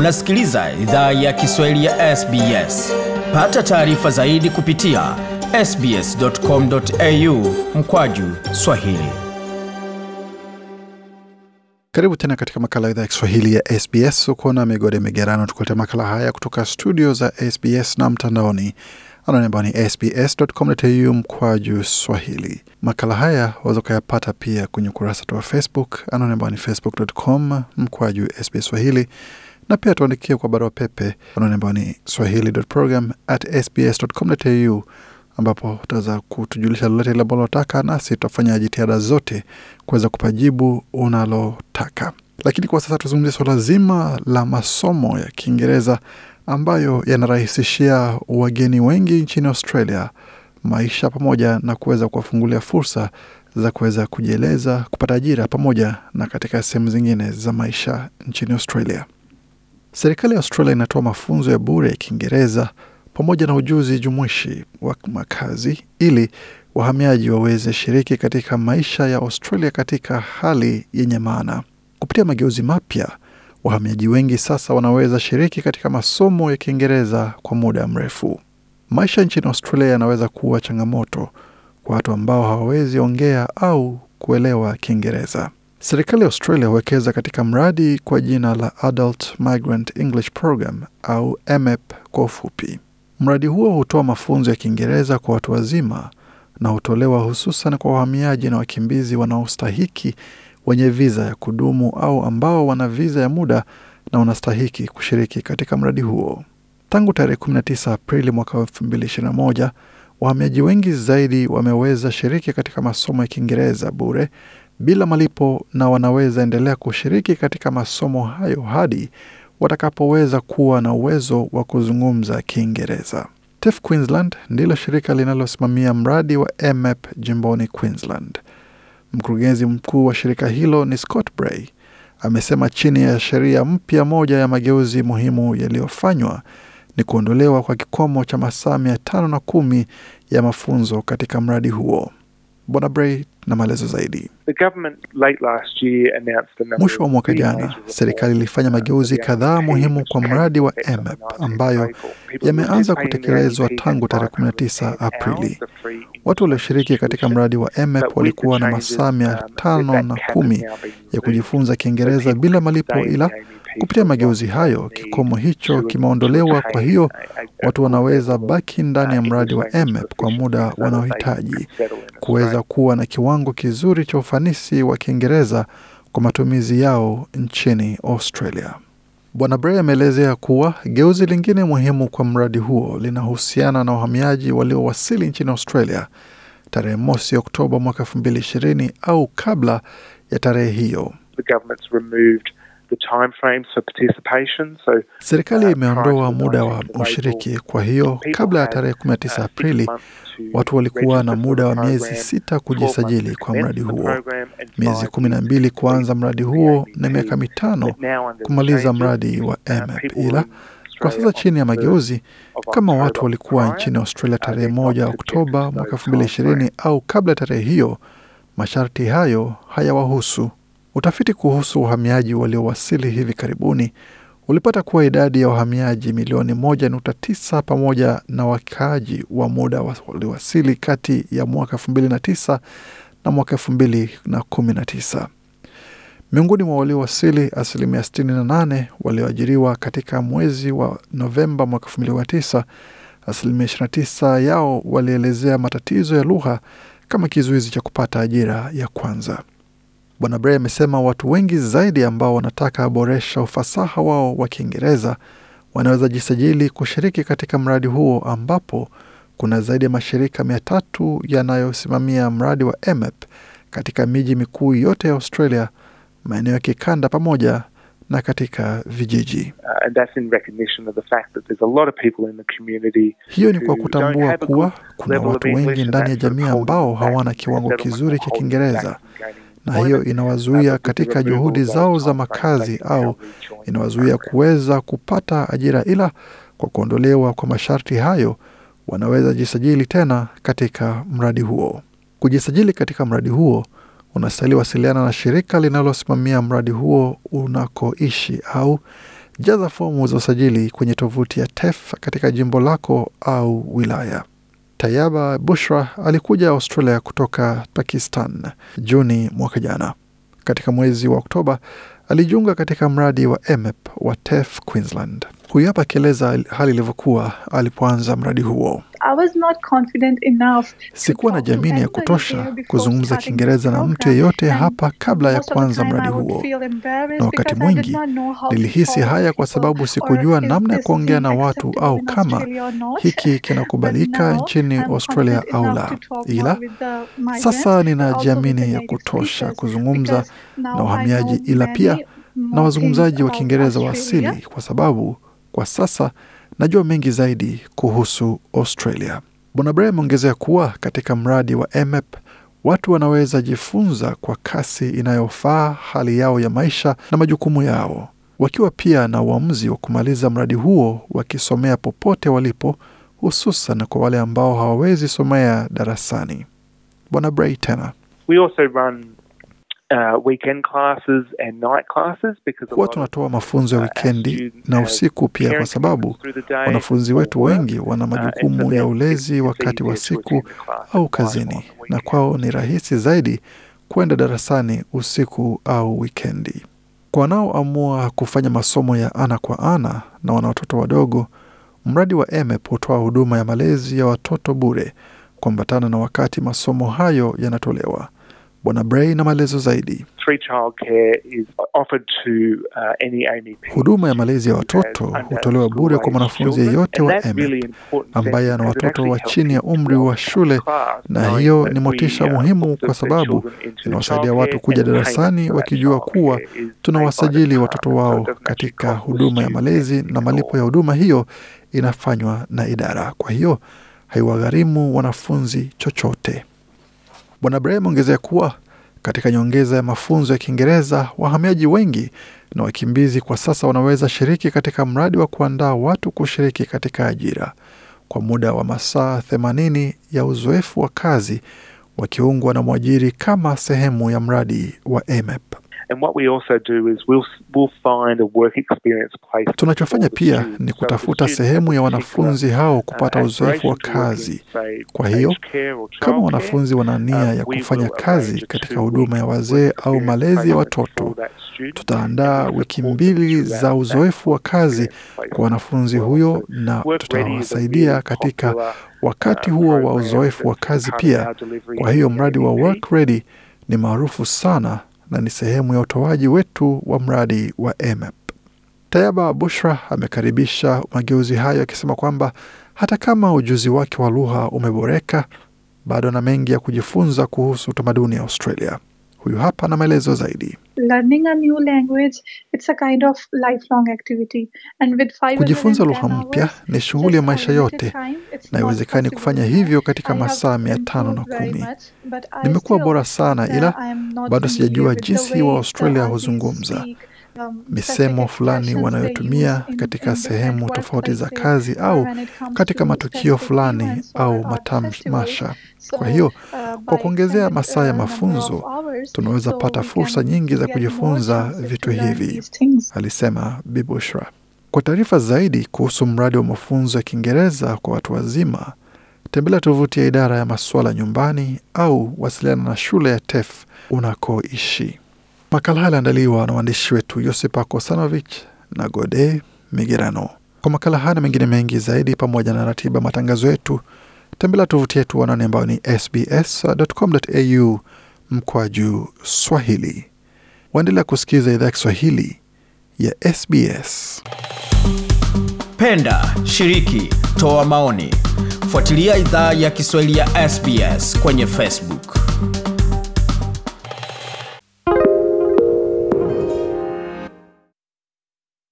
Unasikiliza idhaa ya Kiswahili ya SBS. Pata taarifa zaidi kupitia sbs.com.au mkwaju swahili. Karibu tena katika makala ya idhaa ya Kiswahili ya SBS. ukuona Migode Migerano tukuletea makala haya kutoka studio za SBS na mtandaoni anwani ambao ni sbs.com.au mkwaju swahili. Makala haya waweza ukayapata pia kwenye ukurasa wa Facebook anwani ni facebook.com mkwaju SBS swahili na pia tuandikie kwa barua pepe anwani ambayo ni swahili.program@sbs.com.au ambapo utaweza kutujulisha lolote ile ambalo unataka, nasi tutafanya jitihada zote kuweza kupa jibu unalotaka. Lakini kwa sasa tuzungumzie suala zima la masomo ya Kiingereza ambayo yanarahisishia wageni wengi nchini Australia maisha pamoja na kuweza kuwafungulia fursa za kuweza kujieleza, kupata ajira pamoja na katika sehemu zingine za maisha nchini Australia. Serikali ya Australia inatoa mafunzo ya bure ya Kiingereza pamoja na ujuzi jumuishi wa makazi ili wahamiaji waweze shiriki katika maisha ya Australia katika hali yenye maana. Kupitia mageuzi mapya, wahamiaji wengi sasa wanaweza shiriki katika masomo ya Kiingereza kwa muda mrefu. Maisha nchini Australia yanaweza kuwa changamoto kwa watu ambao hawawezi ongea au kuelewa Kiingereza. Serikali ya Australia huwekeza katika mradi kwa jina la Adult Migrant English Program au AMEP kwa ufupi. Mradi huo hutoa mafunzo ya Kiingereza kwa watu wazima na hutolewa hususan kwa wahamiaji na wakimbizi wanaostahiki wenye viza ya kudumu au ambao wana viza ya muda na wanastahiki kushiriki katika mradi huo. Tangu tarehe 19 Aprili mwaka 2021, wahamiaji wengi zaidi wameweza shiriki katika masomo ya Kiingereza bure bila malipo na wanaweza endelea kushiriki katika masomo hayo hadi watakapoweza kuwa na uwezo wa kuzungumza Kiingereza. TEF Queensland ndilo shirika linalosimamia mradi wa MEP jimboni Queensland. Mkurugenzi mkuu wa shirika hilo ni Scott Bray amesema chini ya sheria mpya, moja ya mageuzi muhimu yaliyofanywa ni kuondolewa kwa kikomo cha masaa mia tano na kumi ya mafunzo katika mradi huo. Bwana Bray na maelezo zaidi. Mwisho wa mwaka jana, serikali ilifanya mageuzi kadhaa muhimu kwa mradi wa AMEP ambayo yameanza kutekelezwa tangu tarehe 19 Aprili. Watu walioshiriki katika mradi wa AMEP walikuwa na masaa mia tano na kumi ya kujifunza Kiingereza bila malipo, ila kupitia mageuzi hayo kikomo hicho kimeondolewa. Kwa hiyo watu wanaweza baki ndani ya mradi wa MEP kwa muda wanaohitaji kuweza kuwa na kiwango kizuri cha ufanisi wa Kiingereza kwa matumizi yao nchini Australia. Bwana Bray ameelezea kuwa geuzi lingine muhimu kwa mradi huo linahusiana na wahamiaji waliowasili nchini Australia tarehe mosi Oktoba mwaka elfu mbili ishirini au kabla ya tarehe hiyo. Serikali imeondoa muda wa ushiriki. Kwa hiyo kabla ya tarehe 19 Aprili watu walikuwa na muda wa miezi sita kujisajili kwa mradi huo, miezi kumi na mbili kuanza mradi huo na miaka mitano kumaliza mradi wa MAP. Ila kwa sasa chini ya mageuzi, kama watu walikuwa nchini Australia tarehe moja Oktoba mwaka elfu mbili ishirini au kabla ya tarehe hiyo, masharti hayo hayawahusu. Utafiti kuhusu uhamiaji waliowasili hivi karibuni ulipata kuwa idadi ya wahamiaji milioni moja nukta tisa pamoja na wakaaji wa muda waliowasili kati ya mwaka elfu mbili na tisa na mwaka elfu mbili na kumi na tisa. Miongoni mwa waliowasili, asilimia sitini na nane walioajiriwa katika mwezi wa Novemba mwaka elfu mbili na tisa. Asilimia ishirini na tisa yao walielezea matatizo ya lugha kama kizuizi cha kupata ajira ya kwanza. Bwana Bray amesema watu wengi zaidi ambao wanataka boresha ufasaha wao wa Kiingereza wanaweza jisajili kushiriki katika mradi huo ambapo kuna zaidi ya mashirika mia tatu yanayosimamia mradi wa EMEP katika miji mikuu yote ya Australia, maeneo ya kikanda pamoja na katika vijiji. Hiyo ni kwa kutambua kuwa kuna watu wengi ndani ya jamii ambao hawana kiwango kizuri cha Kiingereza na hiyo inawazuia katika juhudi zao za makazi au inawazuia kuweza kupata ajira. Ila kwa kuondolewa kwa masharti hayo, wanaweza jisajili tena katika mradi huo. Kujisajili katika mradi huo unastahili wasiliana na shirika linalosimamia mradi huo unakoishi au Jaza fomu za usajili kwenye tovuti ya TEF katika jimbo lako au wilaya. Tayaba Bushra alikuja Australia kutoka Pakistan Juni mwaka jana. Katika mwezi wa Oktoba alijiunga katika mradi wa EMEP wa TEF Queensland. Huyu hapa akieleza hali ilivyokuwa alipoanza mradi huo. Sikuwa na jamini ya kutosha kuzungumza Kiingereza na mtu yeyote hapa kabla ya kuanza mradi huo, na wakati mwingi nilihisi haya kwa sababu sikujua namna ya kuongea na watu au kama hiki kinakubalika nchini Australia au la. Ila sasa nina jamini ya kutosha kuzungumza na wahamiaji, ila pia na wazungumzaji wa Kiingereza wa asili kwa sababu kwa sasa najua mengi zaidi kuhusu Australia. Bwana Bray ameongezea kuwa katika mradi wa MEP watu wanaweza jifunza kwa kasi inayofaa hali yao ya maisha na majukumu yao, wakiwa pia na uamuzi wa kumaliza mradi huo wakisomea popote walipo, hususan kwa wale ambao hawawezi somea darasani. Bwana Bray tena Uh, weekend classes and night classes because huwa tunatoa mafunzo ya wikendi na usiku pia, kwa sababu wanafunzi wetu wengi wana majukumu ya ulezi wakati wa siku au kazini, na kwao ni rahisi zaidi kwenda darasani usiku au wikendi. Kwa wanaoamua kufanya masomo ya ana kwa ana na wana watoto wadogo, mradi wa EMEP hutoa huduma ya malezi ya watoto bure kuambatana na wakati masomo hayo yanatolewa. Bwana Bray na maelezo zaidi. Huduma ya malezi ya watoto hutolewa bure kwa mwanafunzi yeyote wa EMEP ambaye ana watoto wa chini ya umri wa shule, na hiyo ni motisha muhimu kwa sababu inawasaidia watu kuja darasani wakijua kuwa tunawasajili watoto wao katika huduma ya malezi, na malipo ya huduma hiyo inafanywa na idara, kwa hiyo haiwagharimu wanafunzi chochote. Bwana Bray ameongezea kuwa katika nyongeza ya mafunzo ya Kiingereza, wahamiaji wengi na wakimbizi kwa sasa wanaweza shiriki katika mradi wa kuandaa watu kushiriki katika ajira kwa muda wa masaa 80 ya uzoefu wa kazi, wakiungwa na mwajiri kama sehemu ya mradi wa EMEP. Tunachofanya pia ni kutafuta sehemu ya wanafunzi hao kupata uzoefu wa kazi. Kwa hiyo kama wanafunzi wana nia ya kufanya kazi katika huduma ya wazee au malezi ya watoto, tutaandaa wiki mbili za uzoefu wa kazi kwa wanafunzi huyo, na tutawasaidia katika wakati huo wa uzoefu wa kazi pia. Kwa hiyo mradi wa Work Ready ni maarufu sana na ni sehemu ya utoaji wetu wa mradi wa EMEP. Tayaba Bushra amekaribisha mageuzi hayo akisema kwamba hata kama ujuzi wake wa lugha umeboreka, bado ana mengi ya kujifunza kuhusu utamaduni wa Australia. Huyu hapa na maelezo zaidi. Kujifunza lugha mpya ni shughuli ya maisha yote, na haiwezekani kufanya hivyo katika masaa mia tano na kumi. Nimekuwa bora sana, ila bado sijajua jinsi wa Australia huzungumza misemo fulani wanayotumia katika sehemu tofauti za kazi au katika matukio fulani au matamasha. Kwa hiyo kwa kuongezea masaa ya mafunzo tunaweza pata fursa nyingi za kujifunza vitu hivi, alisema Bi Bushra. Kwa taarifa zaidi kuhusu mradi wa mafunzo ya Kiingereza kwa watu wazima, tembelea tovuti ya idara ya masuala nyumbani au wasiliana na shule ya TEF unakoishi. Makala haya aliandaliwa na waandishi wetu Josipa Kosanovich na Gode Migerano. Kwa makala haya na mengine mengi zaidi, pamoja na ratiba matangazo yetu, tembelea tovuti yetu wanane ambayo ni sbs.com.au mkwaju Swahili. Waendelea kusikiza idhaa Kiswahili ya SBS. Penda, shiriki, toa maoni, fuatilia idhaa ya Kiswahili ya SBS kwenye Facebook.